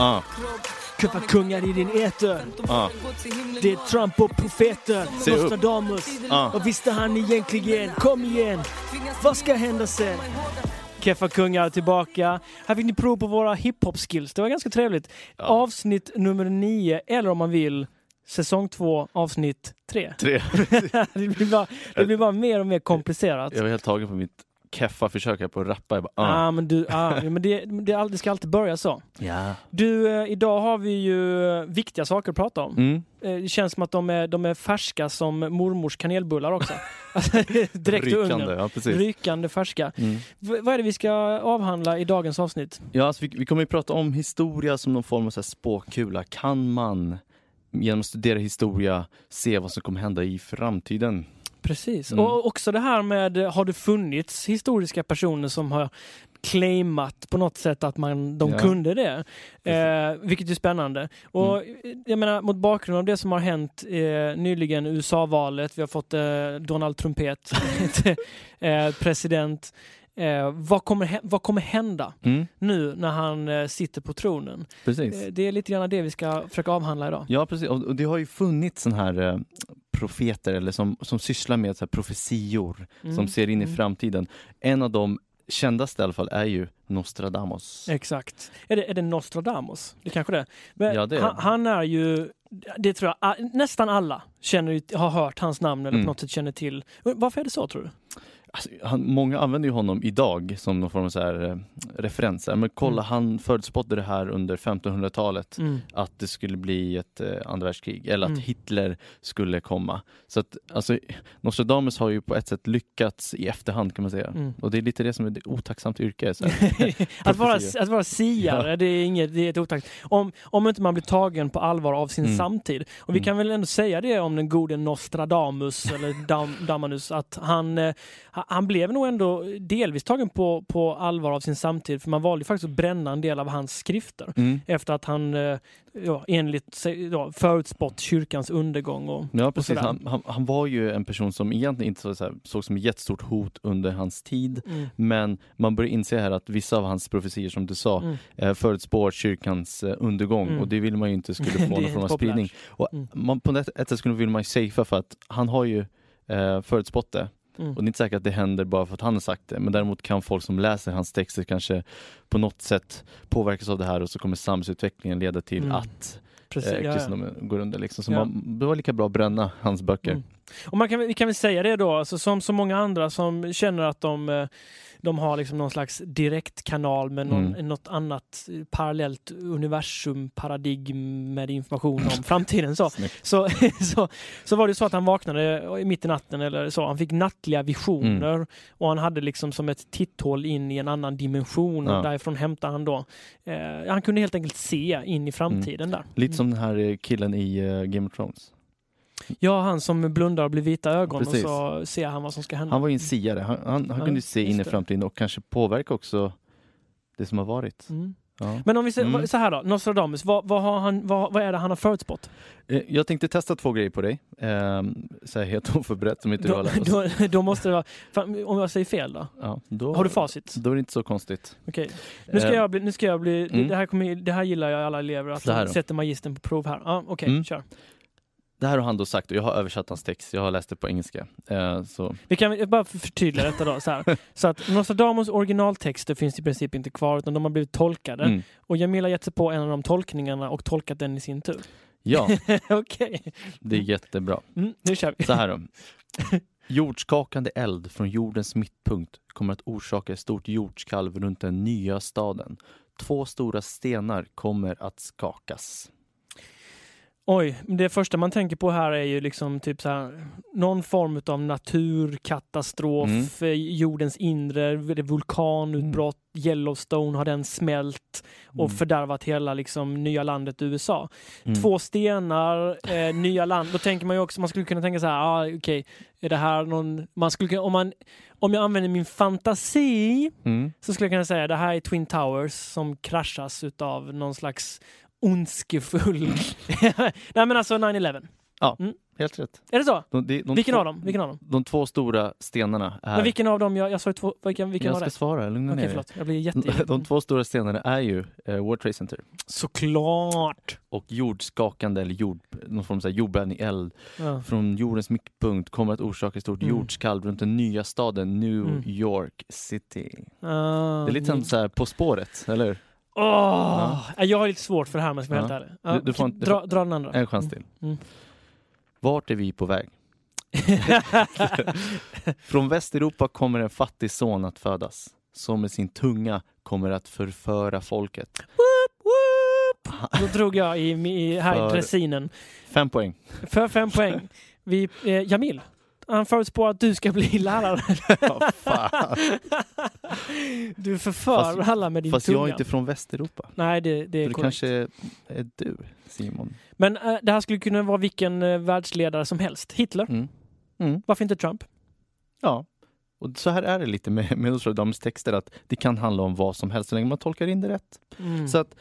Ja, Kuffa kungar i din eter. ja, Det är Trump och upp. Nostradamus. ja. Vad visste han egentligen? Kom igen! Vad ska hända sen? Keffa kungar tillbaka. Här fick ni prov på våra hiphop-skills. Det var ganska trevligt. Ja. Avsnitt nummer nio, eller om man vill, säsong två, avsnitt tre. Tre. det, blir bara, det blir bara mer och mer komplicerat. Jag var helt tagen på mitt keffa försök här på att rappa. Jag bara, Ah, ah. men du, ah, men det, det, det ska alltid börja så. Ja. Du, eh, idag har vi ju eh, viktiga saker att prata om. Mm. Eh, Det känns som att de är, de är färska som mormors kanelbullar också. Alltså, Direkt Rykande, ja precis. Rykande färska. Mm. Vad är det vi ska avhandla i dagens avsnitt? Ja, alltså, vi, vi kommer ju prata om historia som någon form av så här spåkula. Kan man genom att studera historia se vad som kommer hända i framtiden? Precis. Mm. Och också det här med, har det funnits historiska personer som har claimat på något sätt att man, de Ja. kunde det. Eh, vilket är spännande. Och Mm. jag menar mot bakgrund av det som har hänt eh, nyligen, USA-valet, vi har fått eh, Donald Trumpet, eh, president. Eh, vad, kommer, vad kommer hända Mm. nu när han eh, sitter på tronen? Precis. Eh, det är lite grann det vi ska försöka avhandla idag. Ja, precis. Och det har ju funnits sån här eh, profeter eller som, som sysslar med så här profetior Mm. som ser in i Mm. framtiden. En av de kändaste i alla fall är ju Nostradamus. Exakt. Är det, är det Nostradamus? Det kanske det är. Ja, det är han, det. han är ju, det tror jag, nästan alla känner, har hört hans namn eller Mm. på något sätt känner till. Varför är det så tror du? Alltså, han, många använder ju honom idag som någon form av så här, eh, referenser. Men kolla, Mm. han förutspådde det här under 1500-talet. Mm. att det skulle bli ett eh, andra världskrig eller att Mm. Hitler skulle komma. Så att alltså, Nostradamus har ju på ett sätt lyckats i efterhand kan man säga. Mm. Och det är lite det som är ett otacksamt yrke. Att, vara, att vara siare, det är inget, det är ett otakt. Om, om inte man blir tagen på allvar av sin Mm. samtid. Och vi Mm. kan väl ändå säga det om den gode Nostradamus, eller Dam, Damanus, att han, eh, han blev nog ändå delvis tagen på, på allvar av sin samtid, för man valde faktiskt att bränna en del av hans skrifter. Mm. efter att han eh, ja, enligt ja, förutspått kyrkans undergång. Och, Ja precis, sådär. han, han, han var ju en person som egentligen inte så, så här, såg som ett jättestort hot under hans tid. mm, Men man börjar inse här att vissa av hans profetier som du sa mm, eh, förutspår kyrkans eh, undergång Mm. och det vill man ju inte skulle få någon form av spridning. Och Mm. man, på ett, ett sätt skulle vill man ju safea för att han har ju eh, förutspått det. Mm. Och det är inte säkert att det händer bara för att han har sagt det, men däremot kan folk som läser hans texter kanske på något sätt påverkas av det här och så kommer samhällsutvecklingen leda till Mm. att Precis, eh, ja, ja. kristendomen går under. Liksom. Så Ja. man, det var lika bra att bränna hans böcker. Mm. Och man kan, vi kan väl säga det då, alltså, som så många andra som känner att de, eh, de har liksom någon slags direktkanal med någon, Mm. något annat eh, parallellt universum, paradigm med information om framtiden. Så, så, så, så var det så att han vaknade mitt i natten eller så. Han fick nattliga visioner Mm. och han hade liksom som ett titthål in i en annan dimension och Ja. därifrån hämtade han då. Eh, han kunde helt enkelt se in i framtiden där. Lite som den här eh, killen i eh, Game of Thrones. Ja, han som blundar och blir vita ögon Precis. och så ser han vad som ska hända. Han var ju en siare, han, han, han Ja, kunde ju se in i framtiden och kanske påverka också det som har varit. Mm. Ja. Men om vi säger Mm. så här då, Nostradamus, vad, vad, har han, vad, vad är det han har förutspått? Eh, Jag tänkte testa två grejer på dig, eh, så här helt oförberett som inte du har Då, läst. då, då måste det vara, fan, om jag säger fel då? Ja, då, Har du facit? Då är det inte så konstigt. Okej. Nu ska Eh, jag bli, nu ska jag bli Mm. det, här kommer, det här gillar jag alla elever, att de då. sätter magistern på prov här. Ja, Okej, Mm. kör. Det här har han då sagt och jag har översatt hans text, jag har läst det på engelska. Eh, så, Vi kan bara förtydliga detta då. Så, här. så att Nostradamus originaltexter finns i princip inte kvar utan de har blivit tolkade. mm. Och Jamila har gett sig på en av de tolkningarna och tolkat den i sin tur. Ja, Okej, det är jättebra. mm, nu kör vi. Så här då. Jordskakande eld från jordens mittpunkt kommer att orsaka ett stort jordskalv runt den nya staden. Två stora stenar kommer att skakas. Oj, det första man tänker på här är ju liksom typ så här, någon form av naturkatastrof, Mm. eh, jordens inre, vulkanutbrott, Yellowstone har den smält och Mm. fördärvat hela liksom nya landet USA. Mm. Två stenar, eh, nya land. Då tänker man ju också, man skulle kunna tänka så här, ah, okej, är det här någon, man skulle kunna, om man, om jag använder min fantasi Mm. så skulle jag kunna säga det här är Twin Towers som kraschas utav någon slags ondskefull... Nej men alltså 9-11. helt rätt. Är det så? De, de, de Vilken två, av dem? Vilken av dem? De två stora stenarna är... Men vilken av dem? Jag, jag sa två. Vilken, vilken jag var ska det? svara, lugna ner förlåt. Jag blir jätte... de två stora stenarna är ju eh, World Trade Center Såklart! och jordskakande eller jord, någon form av jordbävning, eld Ja. från jordens mittpunkt kommer att orsaka ett stort Mm. jordskalv runt den nya staden New Mm. York City. Ah, Det är lite som så här På spåret, eller hur? Åh! Jag har lite svårt för det här om jag ska vara Ja. helt ärlig. Ja, Du- du får inte- dra, dra den andra. En chans till. Mm. Vart är vi på väg? Från Västeuropa kommer en fattig son att födas som med sin tunga kommer att förföra folket. Woop, woop. Då drog jag i, i, här För- dressinen. Fem poäng. För fem poäng. Vi, eh, Jamil, han förutspår att du ska bli lärare. Ja, fan. Du förför Fast- alla med din Fast tunga. jag är inte från Västeuropa. Nej, det, det är Det korrekt. kanske är, är du, Simon. Men eh, det här skulle kunna vara vilken eh, världsledare som helst. Hitler, Mm. Mm. varför inte Trump? Ja. Och så här är det lite med, med Nostradamus texter, att det kan handla om vad som helst så länge man tolkar in det rätt. Mm. Så att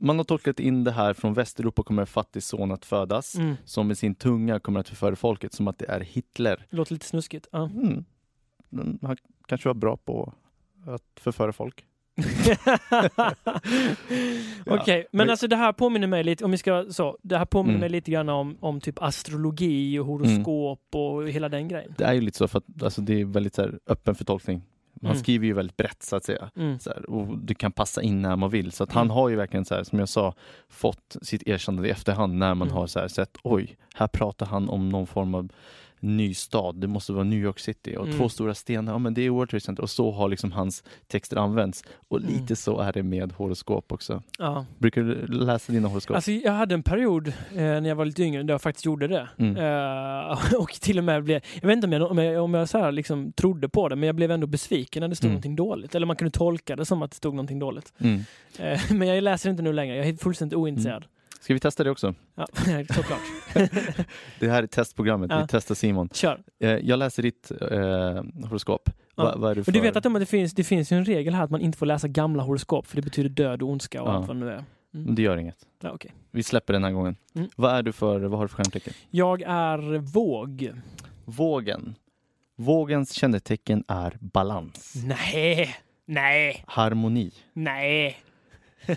man har tolkat in det här från Västeuropa kommer en fattig son att födas Mm. som med sin tunga kommer att förföra folket som att det är Hitler. Låter lite snuskigt. Ja. Mm. Han kanske var bra på att förföra folk. Okej, men men- alltså det här påminner mig lite, om vi ska så, det här påminner Mm. mig lite grann om, om typ astrologi och horoskop och hela den grejen. Det är ju lite så för att alltså, det är väldigt så här, öppen för tolkning. Han Mm. skriver ju väldigt brett så att säga. Mm. Så här, och det kan passa in när man vill. Så att han Mm. har ju verkligen, så här, som jag sa, fått sitt erkännande i efterhand när man Mm. har så här, sett oj, här pratar han om någon form av ny stad. Det måste vara New York City och Mm. två stora stenar. Ja, men det är World Trade Center. Och så har liksom hans texter använts. Och lite Mm. så är det med horoskop också. Ja. Brukar du läsa dina horoskop? Alltså jag hade en period eh, när jag var lite yngre där jag faktiskt gjorde det. Mm. Eh, och till och med blev, jag vet inte om jag, om jag, om jag så här liksom trodde på det, men jag blev ändå besviken när det stod Mm. någonting dåligt. Eller man kunde tolka det som att det stod någonting dåligt. Mm. Eh, men jag läser inte nu längre, jag är fullständigt ointresserad. Ska vi testa det också? Ja, såklart. Det här är testprogrammet. Ja. Vi testar Simon. Kör. Eh, jag läser ditt eh, horoskop. Ja. Va, vad är du för? Men du vet att det finns, det finns en regel här att man inte får läsa gamla horoskop för det betyder död och ondska och Ja. allt vad det nu är. Men Det gör inget. Ja, okej. Vi släpper den här gången. Mm. Vad är du för, vad har du för stjärntecken? Jag är våg. Vågen. Vågens kännetecken är balans, Nej, nej, harmoni. nej.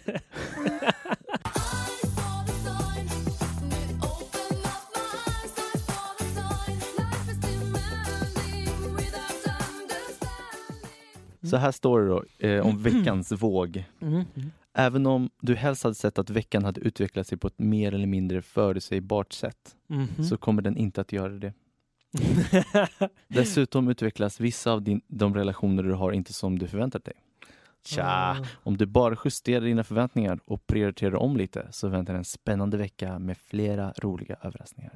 Så här står det då eh, om veckans våg. Mm. Även om du helst hade sett att veckan hade utvecklat sig på ett mer eller mindre förutsägbart sätt så kommer den inte att göra det. Dessutom utvecklas vissa av din, de relationer du har inte som du förväntat dig. Tja, Ah. om du bara justerar dina förväntningar och prioriterar om lite så väntar en spännande vecka med flera roliga överraskningar.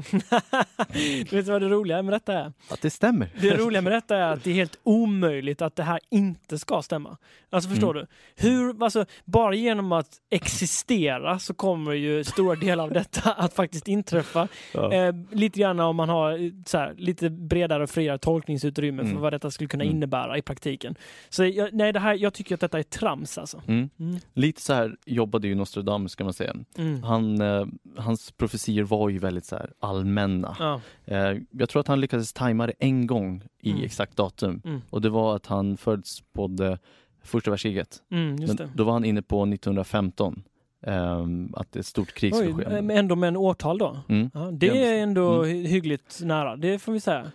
du vet vad det roliga med detta är? Att det stämmer. Det roliga med detta är att det är helt omöjligt att det här inte ska stämma. Alltså förstår Mm. du? Hur, alltså, bara genom att existera så kommer ju stora delar av detta att faktiskt inträffa. Ja. Eh, lite grann om man har eh, så här, lite bredare och friare tolkningsutrymme för Mm. vad detta skulle kunna Mm. innebära i praktiken. Så jag, nej, det här, jag tycker att detta är trams alltså. Mm. Mm. Lite så här jobbade ju Nostradamus kan man säga. Mm. Han, eh, hans profetier var ju väldigt så här allmänna. Ja. Eh, jag tror att han lyckades tajma det en gång i Mm. exakt datum. Mm. Och det var att han förutspådde första världskriget. Mm, det. Men då var han inne på 1915. ehm, att ett stort krig skulle ske. men ändå med en årtal då? Mm. Ja, det är ändå mm. hy- hyggligt nära, det får vi säga.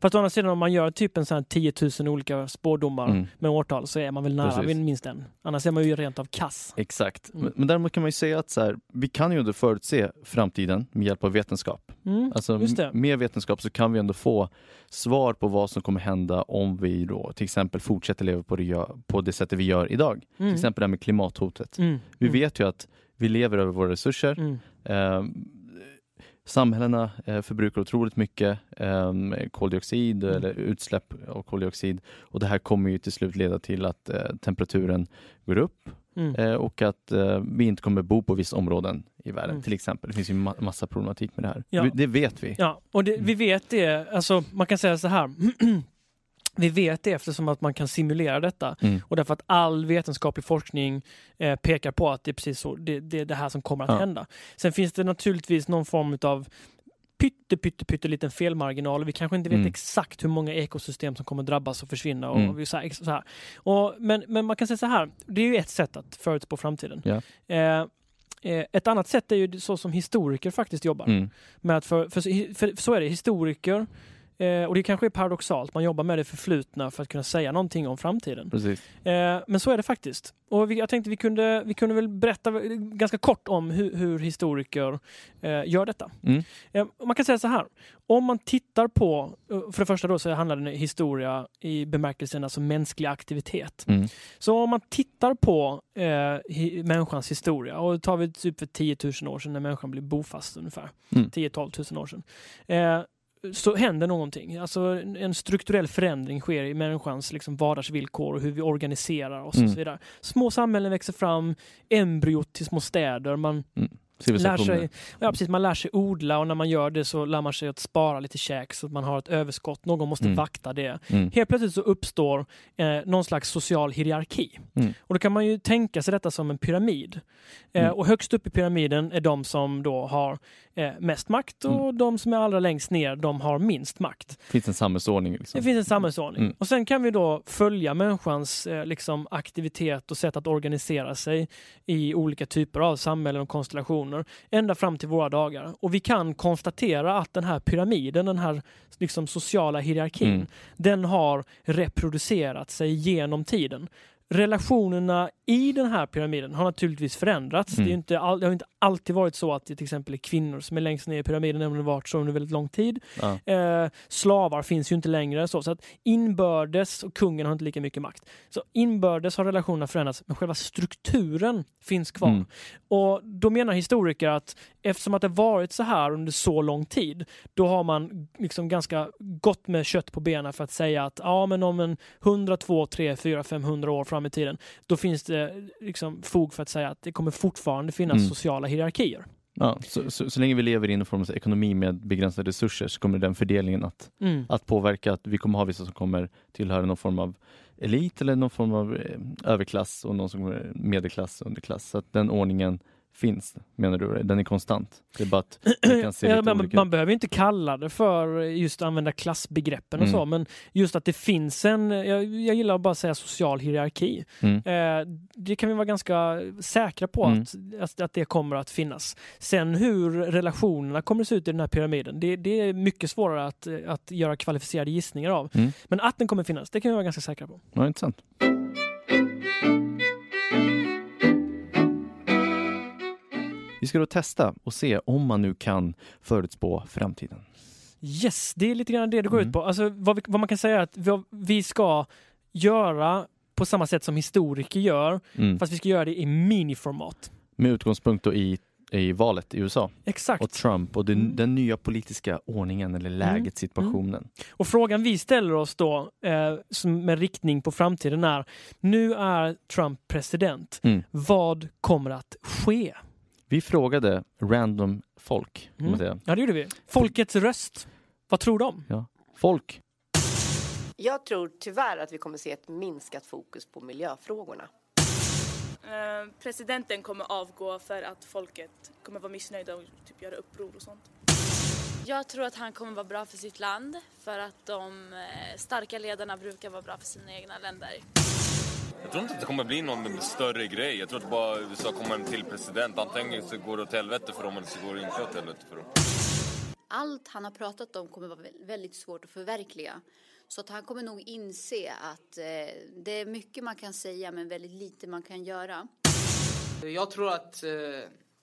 Fast å andra sidan om man gör typ en sån här 10 000 olika spårdomar Mm. med årtal så är man väl nära Precis. minst en. Annars är man ju rent av kass. Exakt. Mm. Men, men däremot kan man ju säga att så här, vi kan ju ändå förutse framtiden med hjälp av vetenskap. Mm, Alltså just det. m- med vetenskap så kan vi ändå få svar på vad som kommer hända om vi då till exempel fortsätter leva på det, på det sättet vi gör idag. Mm. Till exempel det här med klimathotet. Mm. Vi mm. vet ju att vi lever över våra resurser. Mm. Eh, samhällena eh, förbrukar otroligt mycket eh, koldioxid Mm. eller utsläpp av koldioxid och det här kommer ju till slut leda till att eh, temperaturen går upp Mm. eh, och att vi inte kommer bo på vissa områden i världen Mm. till exempel. Det finns ju ma- massa problematik med det här. Ja. Det vet vi. Ja, och det, vi vet det, alltså man kan säga så här. vi vet det eftersom att man kan simulera detta Mm. och därför att all vetenskaplig forskning eh, pekar på att det är precis så, det, det det här som kommer att Ja. hända. Sen finns det naturligtvis någon form av pytte, pytte, pytte liten felmarginal. Vi kanske inte vet Mm. exakt hur många ekosystem som kommer drabbas och försvinna. Och, Mm. och så här, så här. Och, men, men man kan säga så här, det är ju ett sätt att förutspå framtiden. Ja. Eh, ett annat sätt är ju så som historiker faktiskt jobbar. Mm. Med att för, för, för, så är det, historiker, eh, och det kanske är paradoxalt, man jobbar med det förflutna för att kunna säga någonting om framtiden. Eh, men så är det faktiskt. Och vi, jag tänkte vi kunde, vi kunde väl berätta ganska kort om hur, hur historiker eh, gör detta. Mm. Eh, man kan säga så här, om man tittar på, eh, för det första då så handlar det om historia i bemärkelsen alltså mänsklig aktivitet. Mm. Så om man tittar på eh, hi, människans historia, och tar vi typ för 10 000 år sedan när människan blev bofast ungefär, Mm. 10-12 000 år sedan. Så händer någonting. Alltså en strukturell förändring sker i människans liksom vardagsvillkor och hur vi organiserar oss Mm. och så vidare. Små samhällen växer fram, embryot till små städer. Man lär, sig, ja, precis, man lär sig odla och när man gör det så lär man sig att spara lite käk så att man har ett överskott. Någon måste Mm. vakta det. Mm. Helt plötsligt så uppstår eh, någon slags social hierarki. Mm. Och då kan man ju tänka sig detta som en pyramid. Eh, Mm. Och högst upp i pyramiden är de som då har eh, mest makt och Mm. de som är allra längst ner, de har minst makt. finns en samhällsordning. Liksom. Det finns en samhällsordning. Mm. Och sen kan vi då följa människans eh, liksom, aktivitet och sätt att organisera sig i olika typer av samhällen och konstellationer ända fram till våra dagar. Och vi kan konstatera att den här pyramiden, den här liksom, sociala hierarkin, Mm. den har reproducerat sig genom tiden. Relationerna i den här pyramiden har naturligtvis förändrats. Mm. Det, är ju inte all, det har inte alltid varit så att det till exempel är kvinnor som är längst ner i pyramiden, även om det varit så under väldigt lång tid. Ja. Eh, slavar finns ju inte längre. Så, så att inbördes, och kungen har inte lika mycket makt. Så inbördes har relationerna förändrats, men själva strukturen finns kvar. Mm. Och då menar historiker att eftersom att det varit så här under så lång tid, då har man liksom ganska gott med kött på benen för att säga att ja, men om en 100, 2, 3, 4, 500 år fram i tiden, då finns det liksom fog för att säga att det kommer fortfarande finnas Mm. sociala hierarkier. Ja, så, så, så länge vi lever i en form av ekonomi med begränsade resurser så kommer den fördelningen att, Mm. att påverka att vi kommer ha vissa som kommer tillhöra någon form av elit eller någon form av eh, överklass och någon som kommer medelklass och underklass. Så att den ordningen finns, menar du? Den är konstant. Det är bara att kan se Ja, man ut. behöver inte kalla det för just använda klassbegreppen och Mm. så, men just att det finns en, jag, jag gillar att bara säga social hierarki. Mm. Eh, det kan vi vara ganska säkra på Mm. att, att, att det kommer att finnas. Sen hur relationerna kommer att se ut i den här pyramiden, det, det är mycket svårare att, att göra kvalificerade gissningar av. Mm. Men att den kommer finnas, det kan vi vara ganska säkra på. Ja, intressant. Vi ska då testa och se om man nu kan förutspå framtiden. Yes, det är lite grann det det går Mm. ut på. Alltså, vad, vi, vad man kan säga är att vi, vi ska göra på samma sätt som historiker gör, Mm. fast vi ska göra det i miniformat. Med utgångspunkt då i, i valet i USA Exakt. och Trump och den, Mm. den nya politiska ordningen eller läget, situationen. Och frågan vi ställer oss då eh, som med riktning på framtiden är, nu är Trump president. Mm. Vad kommer att ske? Vi frågade random folk, kan man Mm. säga. Ja, det gjorde vi. Folkets röst. Vad tror de? Folk. Jag tror tyvärr att vi kommer se ett minskat fokus på miljöfrågorna. Eh, presidenten kommer avgå för att folket kommer vara missnöjda och typ göra uppror och sånt. Jag tror att han kommer vara bra för sitt land för att de eh, starka ledarna brukar vara bra för sina egna länder. Jag tror inte att det kommer bli någon större grej. Jag tror att bara USA kommer en till president. Antingen så går det åt helvete för dem eller så går det inte åt helvete för dem. allt han har pratat om kommer vara vä- väldigt svårt att förverkliga. Så att han kommer nog inse att eh, det är mycket man kan säga men väldigt lite man kan göra. Jag tror att eh,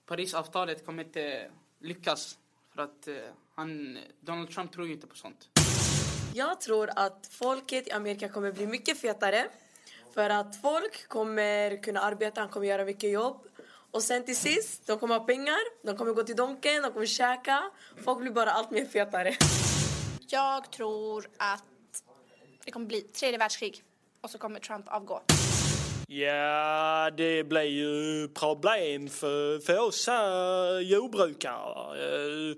Parisavtalet kommer inte lyckas för att eh, han, Donald Trump tror ju inte på sånt. Jag tror att folket i Amerika kommer bli mycket fetare. För att folk kommer kunna arbeta, han kommer göra mycket jobb. Och sen till sist, de kommer ha pengar, de kommer gå till Donken, de kommer käka. Folk blir bara allt mer fetare. Jag tror att det kommer bli tredje världskrig och så kommer Trump avgå. Ja, det blir ju problem för, för oss här jordbrukare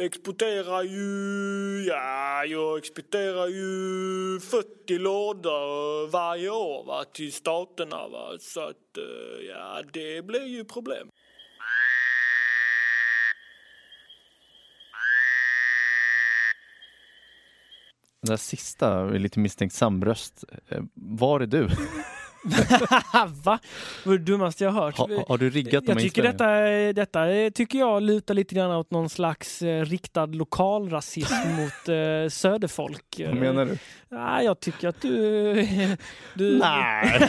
exporterar ju, ja, jag exporterar ju 40 lådor varje år va, till staterna. Va. Så att, eh, ja, det blir ju problem. Den där sista, lite misstänksam röst. Eh, var är du? Va? Det var det dummaste jag hört. Ha, har du riggat de jag tycker detta, detta tycker jag lutar lite grann åt någon slags eh, riktad lokalrasism mot eh, söderfolk. Vad menar du? Nej, jag tycker att du... du Nej.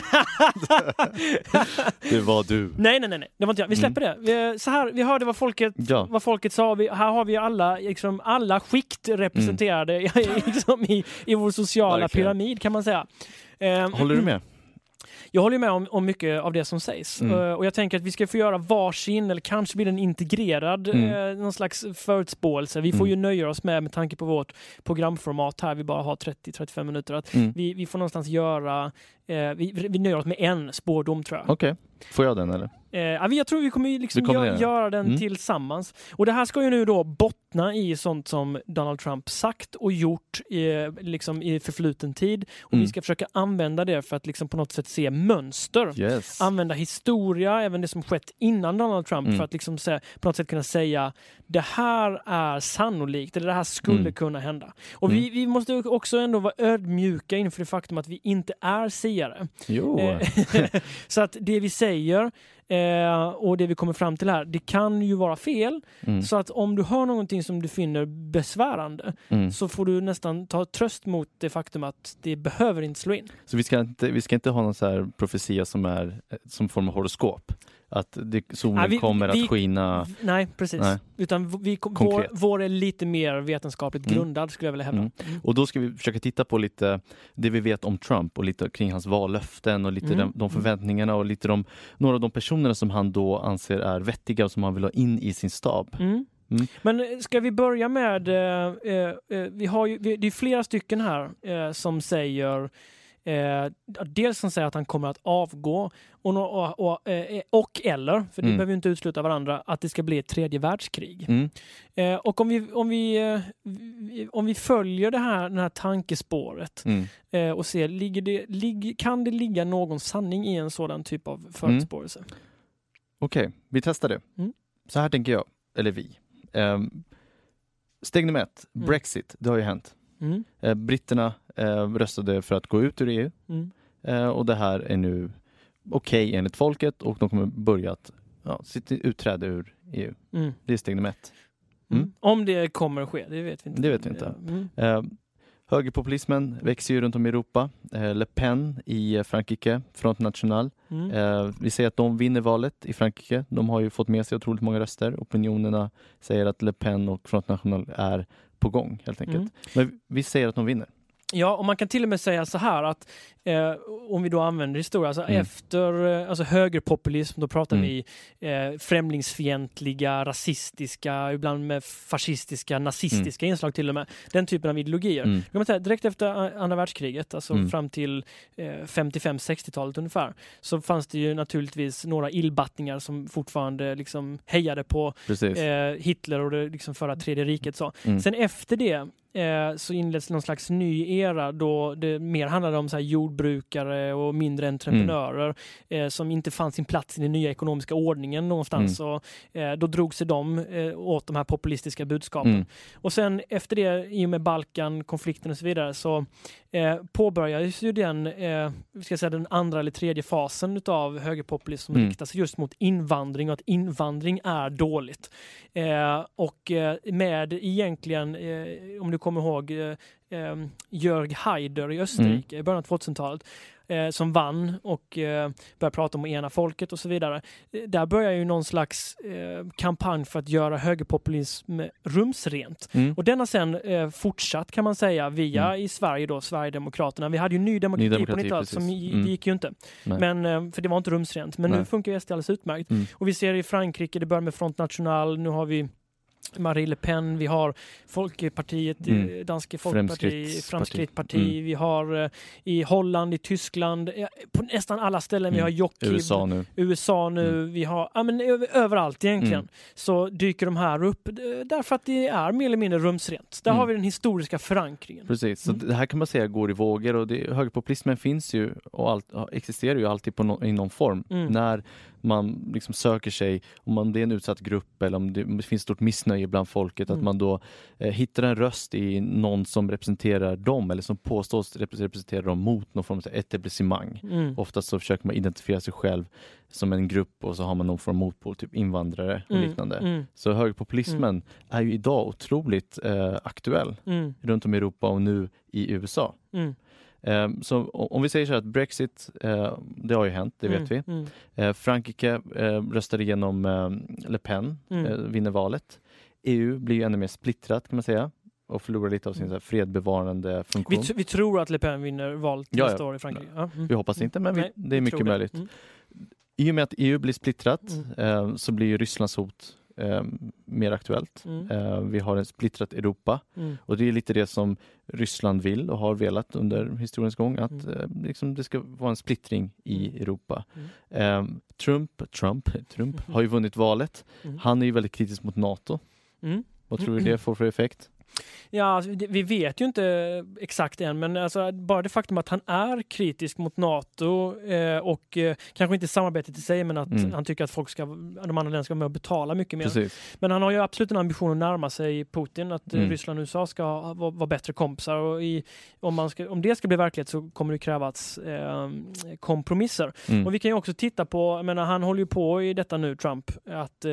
det var du. Nej, nej, nej, nej, det var inte jag. Vi släpper det. Vi, så här, vi hörde vad folket, Ja. vad folket sa. Vi, här har vi alla, liksom, alla skikt representerade liksom, i, i vår sociala Verkligen. pyramid kan man säga. Eh, Håller du med? Jag håller med om, om mycket av det som sägs. Mm. Eh, och jag tänker att vi ska få göra varsin, eller kanske blir den integrerad, Mm. eh, någon slags förutspåelse. Vi får Mm. ju nöja oss med, med tanke på vårt programformat här, vi bara har 30-35 minuter, att Mm. vi, vi får någonstans göra, eh, vi, vi nöjer oss med en spårdom tror jag. Okej, får jag den eller? Eh, jag tror vi kommer liksom kommer gö- göra den Mm. tillsammans. Och det här ska ju nu då bottna i sånt som Donald Trump sagt och gjort i, liksom i förfluten tid. Och Mm. vi ska försöka använda det för att liksom på något sätt se mönster. Yes. Använda historia, även det som skett innan Donald Trump, Mm. för att liksom se, på något sätt kunna säga det här är sannolikt, eller det här skulle Mm. kunna hända. Och vi, vi måste också ändå vara ödmjuka inför det faktum att vi inte är siare. Jo. Eh, så att det vi säger säger eh, och det vi kommer fram till här, det kan ju vara fel. Mm. Så att om du hör någonting som du finner besvärande Mm. så får du nästan ta tröst mot det faktum att det behöver inte slå in. Så vi ska inte, vi ska inte ha någon så här profetia som är eh, som form av horoskop? Att det, solen Nej, vi- kommer vi- att skina? Nej, precis. Nej. Utan vi, vår, vår är lite mer vetenskapligt Mm. grundad skulle jag vilja hävda. Mm. Och då ska vi försöka titta på lite det vi vet om Trump och lite kring hans vallöften och lite Mm. de, de förväntningarna och lite de, några av de personerna som han då anser är vettiga och som han vill ha in i sin stab. Mm. Mm. Men eh, ska vi börja med, eh, eh, eh, vi har ju, vi, det är flera stycken här eh, som säger Eh, dels som säger att han kommer att avgå och, och, och, och eller, för det Mm. behöver ju inte utesluta varandra, att det ska bli ett tredje världskrig. Mm. Och om vi, om, vi, om vi följer det här, det här tankespåret Mm. och ser, ligger det, lig, kan det ligga någon sanning i en sådan typ av förutspåelse? Okej, vi testar det. Mm. Så här tänker jag, eller vi. Um, steg nummer ett, Mm. Brexit, det har ju hänt. Mm. Eh, britterna eh, röstade för att gå ut ur EU Mm. eh, och det här är nu okej enligt folket och de kommer börja att ja, sitt utträde ur EU. Mm. Det är steg nummer ett. Mm. Mm. Om det kommer att ske, det vet vi inte. Det vet vi inte. Högerpopulismen växer ju runt om i Europa. Eh, Le Pen i eh, Frankrike, Front National. Mm. Eh, vi ser att de vinner valet i Frankrike. De har ju fått med sig otroligt många röster. Opinionerna säger att Le Pen och Front National är på gång helt enkelt. Mm. Men vi säger att de vinner. Ja, och man kan till och med säga så här att eh, om vi då använder historia, alltså Mm. efter eh, alltså högerpopulism, då pratar Mm. vi eh, främlingsfientliga, rasistiska, ibland med fascistiska, nazistiska inslag till och med. Den typen av ideologier. Mm. Kan man säga, direkt efter andra världskriget, alltså Mm. fram till eh, 55-60-talet ungefär, så fanns det ju naturligtvis några illbattningar som fortfarande liksom hejade på eh, Hitler och det liksom förra tredje riket. Så. Mm. Sen efter det eh, så inleds någon slags ny era då det mer handlade om så här jordbrukare och mindre entreprenörer eh, som inte fann sin plats i den nya ekonomiska ordningen någonstans. Och, eh, då drog sig de eh, åt de här populistiska budskapen. Mm. Och sen efter det, i och med Balkan, konflikten och så vidare, så eh, påbörjades ju den, eh, ska säga, den andra eller tredje fasen av högerpopulism som Mm. riktar sig just mot invandring och att invandring är dåligt. Eh, och eh, med egentligen, om du kommer ihåg, eh, eh, Jörg Haider i Österrike i början av 2000-talet eh, som vann och eh, började prata om att ena folket och så vidare. Eh, Där börjar ju någon slags eh, kampanj för att göra högerpopulism rumsrent. Mm. Och den har sen eh, fortsatt kan man säga via i Sverige då, Sverigedemokraterna. Vi hade ju Ny Demokrati, Ny Demokrati, på 90-talet som Mm. det gick ju inte. Nej. Men, för det var inte rumsrent. Men nu Nej. funkar ju SD alldeles utmärkt. Mm. Och vi ser i Frankrike, det börjar med Front National, nu har vi Marie Le Pen, vi har Folkepartiet, Mm. eh, Danske Folkeparti. Fremskrittsparti, Mm. vi har eh, i Holland, i Tyskland, på nästan alla ställen, vi Mm. har Jockib, USA nu. USA nu, Mm. vi har, ja men över, överallt egentligen, Mm. så dyker de här upp därför att det är mer eller mindre rumsrent. Där Mm. har vi den historiska förankringen. Precis, så Mm. det här kan man säga går i vågor och det, högerpopulismen finns ju och allt, existerar ju alltid på no, i någon form. Mm. När, man liksom söker sig, om man, det är en utsatt grupp eller om det, om det finns stort missnöje bland folket, Mm. att man då eh, hittar en röst i någon som representerar dem eller som påstås rep- representera dem mot någon form av etablissemang. Mm. Oftast så försöker man identifiera sig själv som en grupp och så har man någon form av motpol, typ invandrare och Mm, liknande. mm. Så högerpopulismen är ju idag otroligt eh, aktuell Mm. runt om i Europa och nu i USA. Mm. Eh, så om vi säger så här att Brexit, eh, det har ju hänt, det vet vi. Mm, mm. Eh, Frankrike eh, röstar igenom eh, Le Pen, Mm. vinner valet. EU blir ju ännu mer splittrat kan man säga och förlorar lite av sin så fredbevarande funktion. Vi, vi tror att Le Pen vinner valet Ja, nästa ja. år i Frankrike. Ja. Mm. Vi hoppas inte, men vi, Nej, det är mycket det. möjligt. Mm. I och med att EU blir splittrat Mm. eh, så blir Rysslands hot eh, mer aktuellt. Mm. Eh, vi har ett splittrat Europa Mm. och det är lite det som Ryssland vill och har velat under historiens gång, att Mm. eh, liksom det ska vara en splittring i Europa. Mm. Eh, Trump, Trump, Trump har ju vunnit valet. Mm. Han är ju väldigt kritisk mot NATO. Mm. Vad tror du det får för effekt? Ja, alltså, vi vet ju inte exakt än, men alltså, bara det faktum att han är kritisk mot NATO eh, och eh, kanske inte samarbetet i sig, men att Mm. han tycker att folk ska, de andra länderna ska vara med och betala mycket mer. Precis. Men han har ju absolut en ambition att närma sig Putin, att eh, Mm. Ryssland och USA ska vara, vara bättre kompisar. Och i, om, man ska, om det ska bli verklighet så kommer det krävas eh, kompromisser. Mm. Och vi kan ju också titta på, jag menar, han håller ju på i detta nu, Trump, att eh,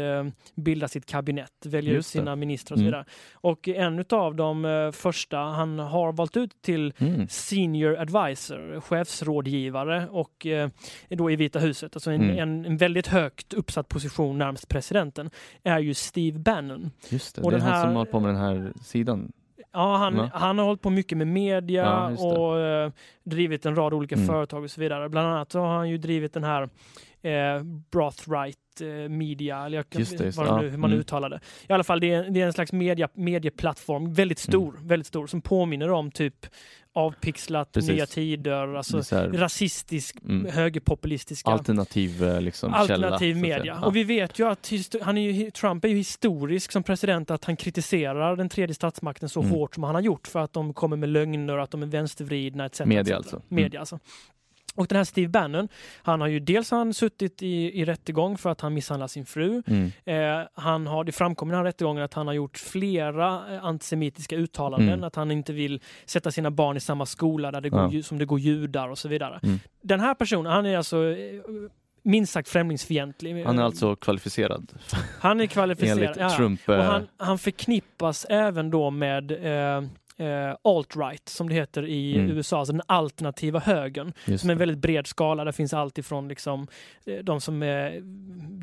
bilda sitt kabinett, välja ut sina ministrar och så Mm. vidare. Och en av de eh, första han har valt ut till Mm. senior advisor, chefsrådgivare och eh, då i Vita huset, alltså en, Mm. en, en väldigt högt uppsatt position närmast presidenten, är ju Steve Bannon. Just det, Och det är han här- som håller på med den här sidan. Ja, han, Va? han har hållit på mycket med media Ja, och eh, drivit en rad olika Mm. företag och så vidare. Bland annat så har han ju drivit den här eh, Brothright Media, eller jag kan, Just det, just vad nu, hur man mm. uttalar det. I alla fall, det är, det är en slags media, medieplattform, väldigt stor, väldigt stor, som påminner om typ avpixlat, Precis. nya tider, alltså rasistisk, Mm. högerpopulistiska Alternativ eh, liksom, Alternativ källa, media. Ja. Och vi vet ju att han är ju, Trump är ju historisk som president att han kritiserar den tredje statsmakten så Mm. hårt som han har gjort för att de kommer med lögner, att de är vänstervridna etc. Media etc. alltså. Mm. Media alltså. Och den här Steve Bannon, han har ju dels han suttit i, i rättegång för att han misshandlar sin fru. Mm. Eh, han har, det framkom i den här rättegången att han har gjort flera eh, antisemitiska uttalanden, Mm. att han inte vill sätta sina barn i samma skola där det går, Ja. som det går judar och så vidare. Mm. Den här personen, han är alltså eh, minst sagt främlingsfientlig. Han är alltså kvalificerad. Han är kvalificerad. enligt ja. Trump, Och eh, han, han förknippas även då med eh, eh, alt-right som det heter i Mm. USA, alltså den alternativa högern. Just som är en väldigt bred skala. Där finns allt ifrån liksom, eh, de som är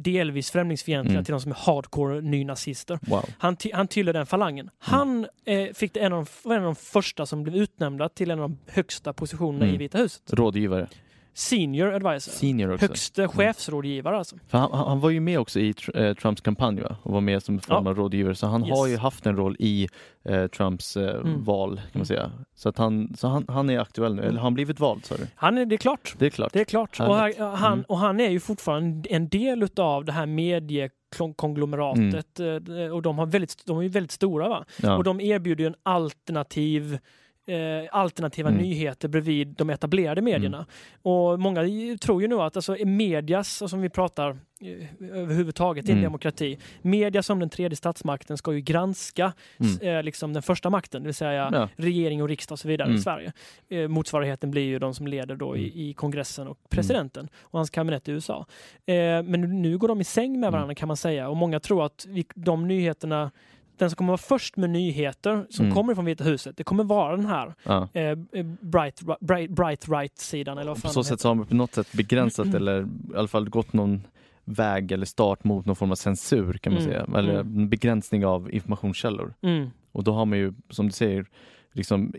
delvis främlingsfientliga Mm. till de som är hardcore nynazister. Wow. Han, han tillhör den falangen. Han eh, fick en av, de, var en av de första som blev utnämnda till en av de högsta positionerna Mm. i Vita huset. Rådgivare. Senior advisor. Senior också. Högste chefsrådgivare alltså. Han, han var ju med också i tr- eh, Trumps kampanj va? och var med som form Ja. av rådgivare så han Yes. har ju haft en roll i eh, Trumps eh, Mm. val kan man säga. Så, att han, så han, han är aktuell nu, eller har han blivit vald sa du? Han är, det är klart. Det är klart. Det är klart. Och, Härligt. här, han, Mm. och han är ju fortfarande en del utav det här mediekonglomeratet. eh, Och de, har väldigt, de är väldigt stora. va? Mm. Ja. Och de erbjuder ju en alternativ eh, alternativa Mm. nyheter bredvid de etablerade medierna. Och många tror ju nu att alltså, medias, som vi pratar eh, överhuvudtaget i en Mm. demokrati, media som den tredje statsmakten ska ju granska Mm. eh, liksom den första makten, det vill säga Ja. regering och riksdag och så vidare i Mm. Sverige. Eh, motsvarigheten blir ju de som leder då Mm. i, i kongressen och presidenten och hans kabinett i USA. Eh, men nu, går de i säng med varandra Mm. kan man säga och många tror att vi, de nyheterna den som kommer vara först med nyheter som Mm. kommer från Vita huset, det kommer vara den här Ja. eh, bright, bright, bright right-sidan. Eller vad På fan så den sätt så har man på något sätt begränsat Mm. eller i alla fall gått någon väg eller start mot någon form av censur kan man Mm. säga. Eller Mm. begränsning av informationskällor. Mm. Och då har man ju, som du säger, liksom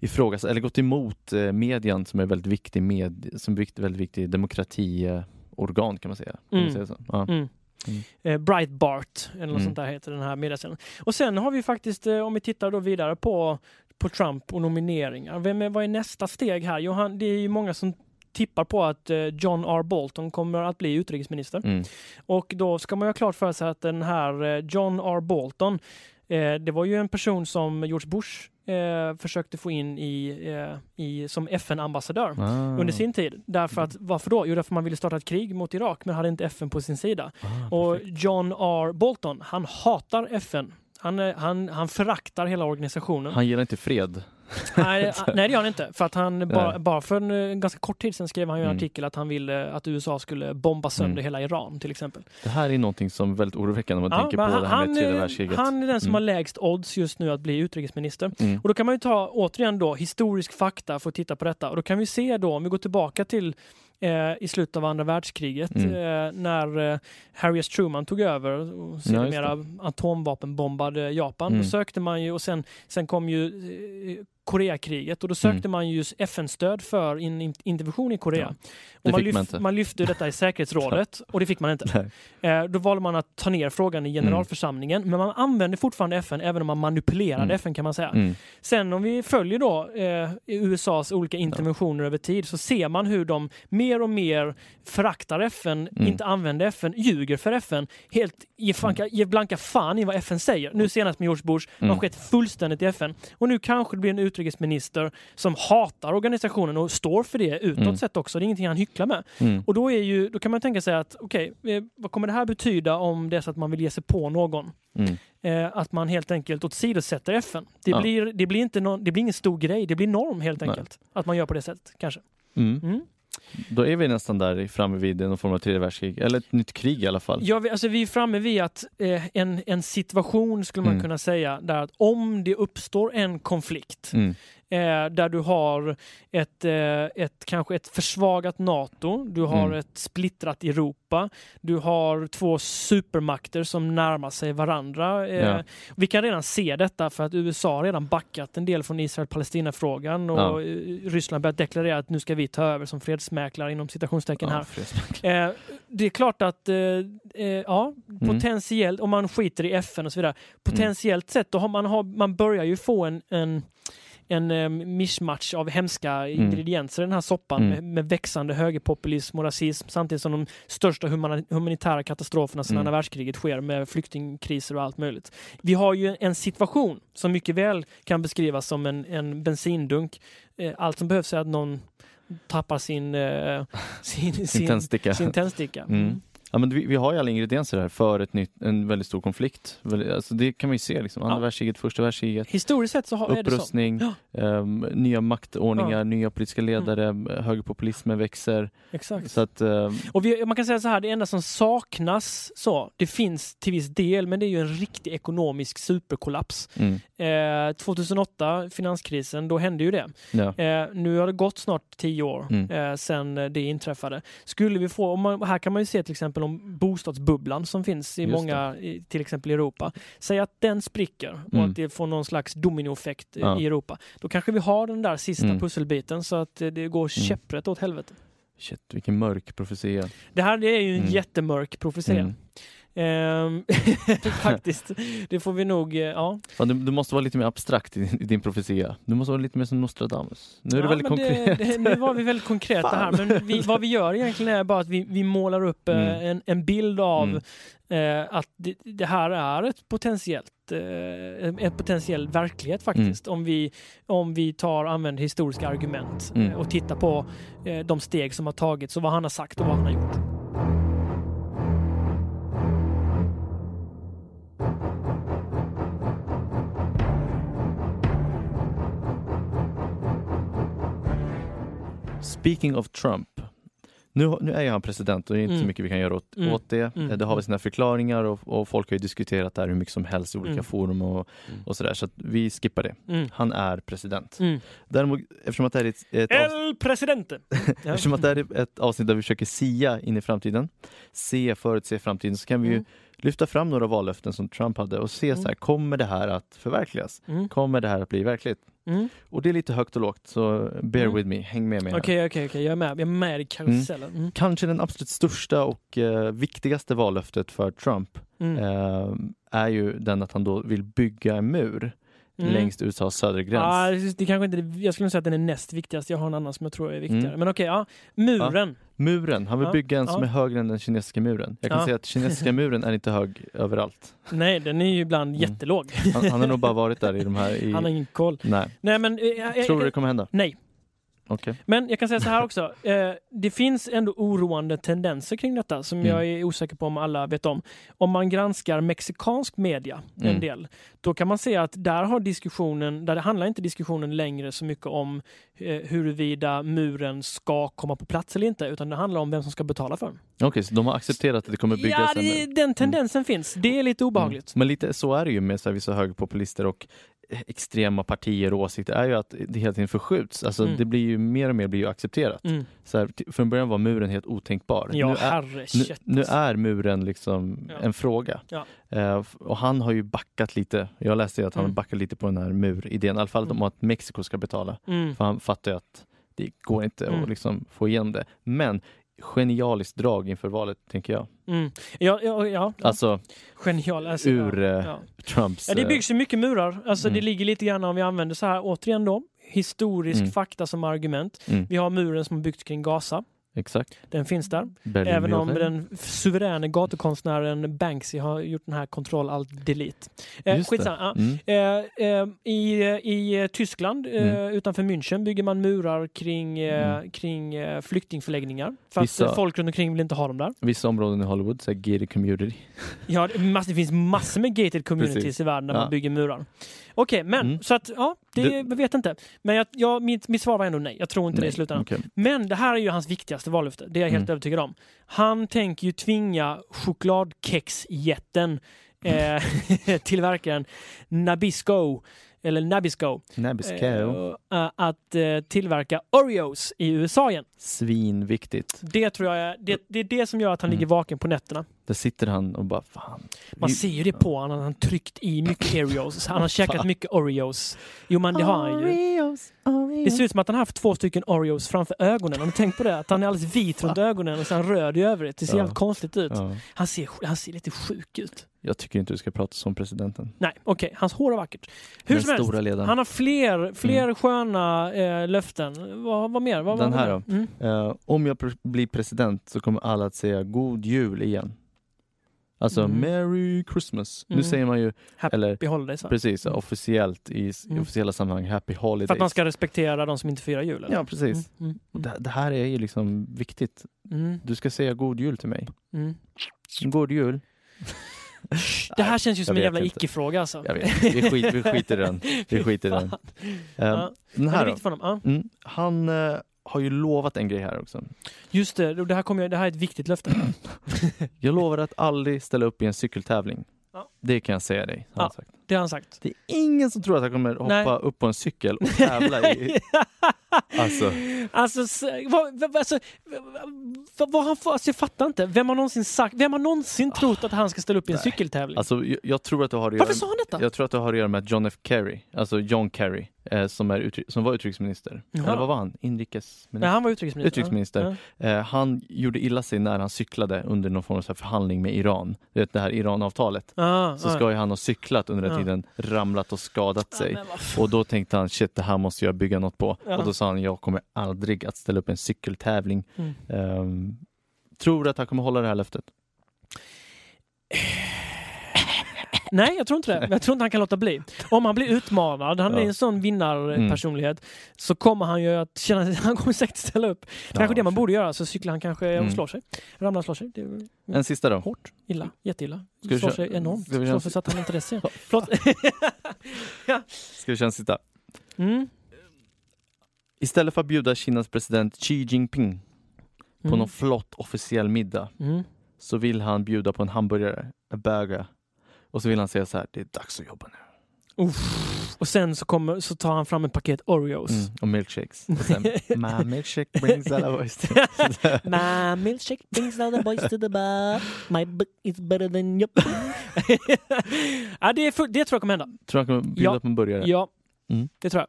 ifrågasatt eller gått emot eh, median som är väldigt viktig med, som är väldigt viktig demokratiorgan kan man säga. Kan man Mm. säga så? Ja. Mm. Eh, Breitbart, eller något Mm. sånt där heter den här mediasidan. Och sen har vi faktiskt, eh, om vi tittar då vidare på, på Trump och nomineringar. Vem är, vad är nästa steg här? Jo, han, det är ju många som tippar på att eh, John R. Bolton kommer att bli utrikesminister. Mm. Och då ska man ju ha klart för sig att den här John R. Bolton, det var ju en person som George Bush eh, försökte få in i, eh, i, som FN-ambassadör Ah. under sin tid. Därför att, varför då? Jo, därför man ville starta ett krig mot Irak men hade inte FN på sin sida. Ah, Och John R. Bolton, han hatar FN. Han, eh, han, han föraktar hela organisationen. Han gillar inte fred. Nej, nej, det gör han inte. För att han bara, bara för en eh, ganska kort tid sedan skrev han ju en Mm. artikel att han ville att USA skulle bomba sönder Mm. hela Iran till exempel. Det här är någonting som är väldigt oroväckande om man Ja, tänker på det här med han, tredje världskriget. Han är den som Mm. har lägst odds just nu att bli utrikesminister. Mm. Och då kan man ju ta återigen då historisk fakta för att titta på detta. Och då kan vi se då, om vi går tillbaka till eh, i slutet av andra världskriget Mm. eh, när Harry S. Truman tog över och sedermera atomvapenbombade Japan. Mm. Då sökte man ju och sen, sen kom ju Koreakriget och då sökte Mm. man ju FN-stöd för in, in, intervention i Korea. Ja, och man, fick man man lyfte detta i säkerhetsrådet och det fick man inte. Eh, då valde man att ta ner frågan i generalförsamlingen, men man använde fortfarande FN även om man manipulerade Mm. FN kan man säga. Mm. Sen om vi följer då eh, USAs olika interventioner över tid så ser man hur de mer och mer föraktar FN, Mm. inte använder FN, ljuger för FN, helt ger, fanka, ger blanka fan i vad FN säger. Nu senast med George Bush, Mm. skett fullständigt i FN. Och nu kanske det blir en utrikesminister som hatar organisationen och står för det utåt Mm. sett också. Det är ingenting han hycklar med. Mm. Och då, är ju, då kan man tänka sig att okej, eh, vad kommer det här betyda om det är så att man vill ge sig på någon? Mm. Eh, att man helt enkelt åsidosätter FN. Det, Ja. blir, det, blir inte någon, det blir ingen stor grej, det blir norm helt Nej. enkelt. Att man gör på det sättet kanske. Mm. Då är vi nästan där framme vid någon form av tredje världskrig, eller ett nytt krig i alla fall. Ja, vi, alltså, vi är framme vid att eh, en, en situation skulle man Mm. kunna säga där att om det uppstår en konflikt Mm. Eh, där du har ett, eh, ett, kanske ett försvagat NATO, du har Mm. ett splittrat Europa, du har två supermakter som närmar sig varandra. Eh, Ja. Vi kan redan se detta för att USA redan backat en del från Israel-Palestina-frågan och Ja. eh, Ryssland börjat deklarera att nu ska vi ta över som fredsmäklare inom citationstecken Ja, här. Eh, det är klart att eh, ja, Mm. potentiellt, om man skiter i FN och så vidare, potentiellt sett, då har man, har, man börjar ju få en, en en eh, mischmatch av hemska ingredienser i den här soppan Mm. med, med växande högerpopulism och rasism samtidigt som de största humana, humanitära katastroferna sedan Mm. andra världskriget sker med flyktingkriser och allt möjligt. Vi har ju en situation som mycket väl kan beskrivas som en, en bensindunk. Eh, allt som behövs är att någon tappar sin, eh, sin, Sin tändsticka. Sin tändsticka. Mm. Ja, men vi, vi har ju alla ingredienser här för ett nytt, en väldigt stor konflikt. Alltså det kan man ju se, liksom. andra Ja. världskriget, första världskriget. Historiskt sett så har, är det så. Upprustning, ehm, nya maktordningar, Ja. nya politiska ledare, högerpopulismen växer. Exakt. Så att, ehm, Och vi, man kan säga så här, det enda som saknas, så, det finns till viss del, men det är ju en riktig ekonomisk superkollaps. mm, Eh, 2008, finanskrisen, då hände ju det. ja. Eh, nu har det gått snart tio år Mm. eh, sedan det inträffade. Skulle vi få, man, här kan man ju se till exempel om bostadsbubblan som finns i Just många, i, till exempel i Europa. Säg att den spricker och Mm. att det får någon slags dominoeffekt i- Ja. i Europa. Då kanske vi har den där sista Mm. pusselbiten så att eh, det går käpprätt åt helvete. Shit, vilken mörk profetia. Det här det är ju en Mm. jättemörk profetia. Mm. Ehm, faktiskt. Det får vi nog, eh, ja. Fan, du, du måste vara lite mer abstrakt i, din- i din profetia. Du måste vara lite mer som Nostradamus. Nu är ja, du väldigt konkret. Det, det, nu var vi väldigt konkreta här, Fan. men vi, vad vi gör egentligen är bara att vi, vi målar upp eh, Mm. en, en bild av Mm. eh, att det, det här är ett potentiellt eh, en en potentiell verklighet faktiskt. Om, vi, om vi tar använder historiska argument eh, Mm. och tittar på eh, de steg som har tagits och vad han har sagt och vad han har gjort. Speaking of Trump. Nu, nu är ju han president och det är inte så Mm. mycket vi kan göra åt, Mm. åt det. Mm. Det har väl sina förklaringar och, och folk har ju diskuterat det här hur mycket som helst i olika Mm. forum och, och sådär. Så att vi skippar det. Mm. Han är president. Mm. Däremot, eftersom att det här är ett, ett El presidente! Eftersom att det här är ett avsnitt där vi försöker sia in i framtiden, se, förutse framtiden, så kan vi ju Mm. Lyfta fram några vallöften som Trump hade och se så här, kommer det här att förverkligas? Mm. Kommer det här att bli verkligt? Mm. Och det är lite högt och lågt, så bear Mm. with me, häng med mig. Okej, okej, okej. Jag är med. Jag är med i karusellen. Mm. Kanske den absolut största och eh, viktigaste vallöftet för Trump Mm. eh, är ju den att han då vill bygga en mur Mm. längst USAs södra gräns. Ja, det, det kanske inte, jag skulle säga att den är näst viktigast. Jag har en annan som jag tror är viktigare. Mm. Men okej, ja. Muren. Muren, han vill Ja, bygga en som ja. är högre än den kinesiska muren. Jag kan Ja. säga att kinesiska muren är inte hög överallt. Nej, den är ju ibland jättelåg. Han, han har nog bara varit där i de här... I... Han har ingen koll. Nej. Nej, men... eh, jag- Tror du jag- det kommer hända? Nej. Okej. Men jag kan säga så här också. Eh, det finns ändå oroande tendenser kring detta som Mm. jag är osäker på om alla vet om. Om man granskar mexikansk media en Mm. del, då kan man se att där har diskussionen, där det handlar inte diskussionen längre så mycket om eh, huruvida muren ska komma på plats eller inte, utan det handlar om vem som ska betala för den. Okej, så de har accepterat att det kommer byggas Ja, en det, den tendensen finns. Det är lite obehagligt. Mm. Men lite så är det ju med så här, vissa högerpopulister och extrema partier och åsikter är ju att det hela tiden förskjuts. Alltså Mm. det blir ju mer och mer blir ju accepterat. Mm. Så här, från början var muren helt otänkbar. Ja, nu, är, nu, nu är muren liksom Ja. en fråga. Ja. F- och han har ju backat lite. Jag läste ju att han Mm. har backat lite på den här muridén. I alla fall Mm. om att Mexiko ska betala. Mm. För han fattar ju att det går inte Mm. att liksom få igenom det. Men genialiskt drag inför valet, tänker jag. Mm. Ja, ja, ja. Alltså Genial. Alltså, ur ja. eh, Ja. Trumps... Ja, det eh, byggs ju mycket murar. Alltså Mm. det ligger lite grann om vi använder så här återigen då, historisk Mm. fakta som argument. Mm. Vi har muren som byggts kring Gaza. Exakt. Den finns där. Berlinmuren. Även om den suveräne gatukonstnären Banksy har gjort den här kontroll alt delete. Eh, skitsamma. Mm. Eh, eh, I i Tyskland eh, Mm. utanför München bygger man murar kring, eh, Mm. kring eh, flyktingförläggningar. För Vissa- att folk runt omkring vill inte ha dem där. Vissa områden i Hollywood, så gated community. Ja, det, mass, det finns massor med gated communities i världen där Ja. man bygger murar. Okej, men Mm. så att ja, det, jag vet inte. Men jag, jag, mitt, mitt svar var ändå nej. Jag tror inte det i slutändan. okej. Men det här är ju hans viktigaste vallöfte. Det är jag helt Mm. övertygad om. Han tänker ju tvinga chokladkexjätten eh, tillverkaren Nabisco eller Nabisco Nabisco. eh, att eh, tillverka Oreos i USA igen. Svinviktigt. Det tror jag är, det, det är det som gör att han Mm. ligger vaken på nätterna. Där sitter han och bara fan. Man ser ju det på honom. Han har tryckt i mycket Oreos. Han har käkat mycket Oreos. Jo, men det har han ju. Oreos, Oreos. Det ser ut som att han har haft två stycken Oreos framför ögonen. Har ni tänkt på det? Att han är alldeles vit runt ögonen och sen röd i övrigt. Det ser Ja. jävligt konstigt ut. Ja. Han, ser, han ser lite sjuk ut. Jag tycker inte du ska prata som presidenten. Nej, okej. Hans hår är vackert. Hur Den som helst. stora ledaren. Han har fler, fler sköna eh, löften. Vad, vad mer? Vad, Den vad här då. Mm. Eh, om jag pr- blir president så kommer alla att säga god jul igen. Alltså Mm. Merry Christmas. Nu Mm. säger man ju, Happy eller holidays. va? precis officiellt i s- Mm. officiella sammanhang, Happy Holidays. För att man ska respektera de som inte firar jul? Eller? Ja, precis. Mm, det, det här är ju liksom viktigt. mm, mm, Du ska säga god jul till mig. mm. God jul. Det här känns ju som en jävla icke-fråga alltså. Jag vet. Vi, skit, vi skiter i den. Vi skiter i den. Eh, Ja. Den här då. viktigt för honom. Ja. Mm, han eh, har ju lovat en grej här också. Just det, det här, kommer, jag- det här är ett viktigt löfte. Jag lovar att aldrig ställa upp i en cykeltävling. Ja. Det kan jag säga dig. har Ja. sagt. Det har han sagt. Det är ingen som tror att han kommer hoppa Nej. upp på en cykel och tävla i... Alltså, Alltså, vad, alltså, vad, vad han får, alltså jag fattar inte. Vem har någonsin sagt, vem har någonsin trott att han ska ställa upp i en Nej. cykeltävling? alltså jag, jag tror att det har att Varför göra sa han detta? Jag tror att det har att göra med John F Kerry, alltså John Kerry, eh, som, är utri- som var utrikesminister. Jaha. Eller vad var han? Inrikesminister? Nej, han var utrikesminister. Utrikesminister. Ja. Eh, han gjorde illa sig när han cyklade under någon form av förhandling med Iran. Du vet det här Iran-avtalet. Ah, Så ah. ska ju han ha cyklat under den Tiden, ramlat och skadat sig. Och då tänkte han shit det här måste jag bygga något på. Och då sa han jag kommer aldrig att ställa upp en cykeltävling. Mm. Ehm, tror du att han kommer hålla det här löftet? Nej, jag tror inte det. Jag tror inte han kan låta bli. Om han blir utmanad, han är Ja. en sån vinnarpersonlighet, så kommer han ju att känna han kommer säkert ställa upp. Kanske Ja, det man borde göra, så cyklar han kanske och Mm. slår sig. Ramlar och slår sig. Är En sista då. hårt, illa, jätteilla. Ska slår sig enormt. ska vi Slår sig så att han inte det ser. Förlåt. Ska vi köra en sista? Mm. Istället för att bjuda Kinas president Xi Jinping på Mm. någon flott officiell middag Mm. så vill han bjuda på en hamburgare, en burger. Och så vill han säga så här, det är dags att jobba nu. Uff. Och sen så, kommer, så tar han fram ett paket Oreos. Mm, och milkshakes. Och sen, my milkshake brings all our boys to-" My milkshake brings all the boys to the bar. My book is better than your... ja, det, är full, det tror jag kommer hända. Tror han kommer bjuda Ja. på en burgare? Ja, Mm. det tror jag.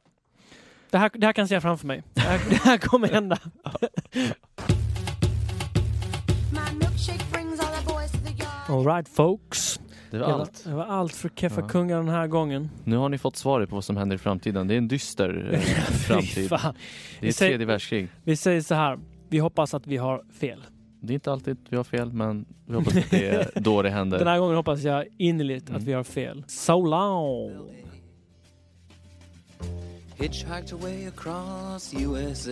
Det här, det här kan jag se framför mig. Det här, det här kommer hända. My milkshake brings all the boys to the yard. Alright folks. Det var det allt. Var, det var allt för Keffa Ja. Kungar den här gången. Nu har ni fått svaret på vad som händer i framtiden. Det är en dyster eh, framtid. Fan. Det är säger- tredje världskrig. Vi säger så här, vi hoppas att vi har fel. Det är inte alltid vi har fel, men vi hoppas att det är då det händer. Den här gången hoppas jag innerligt Mm. att vi har fel. So long! Hitchhiked away across USA.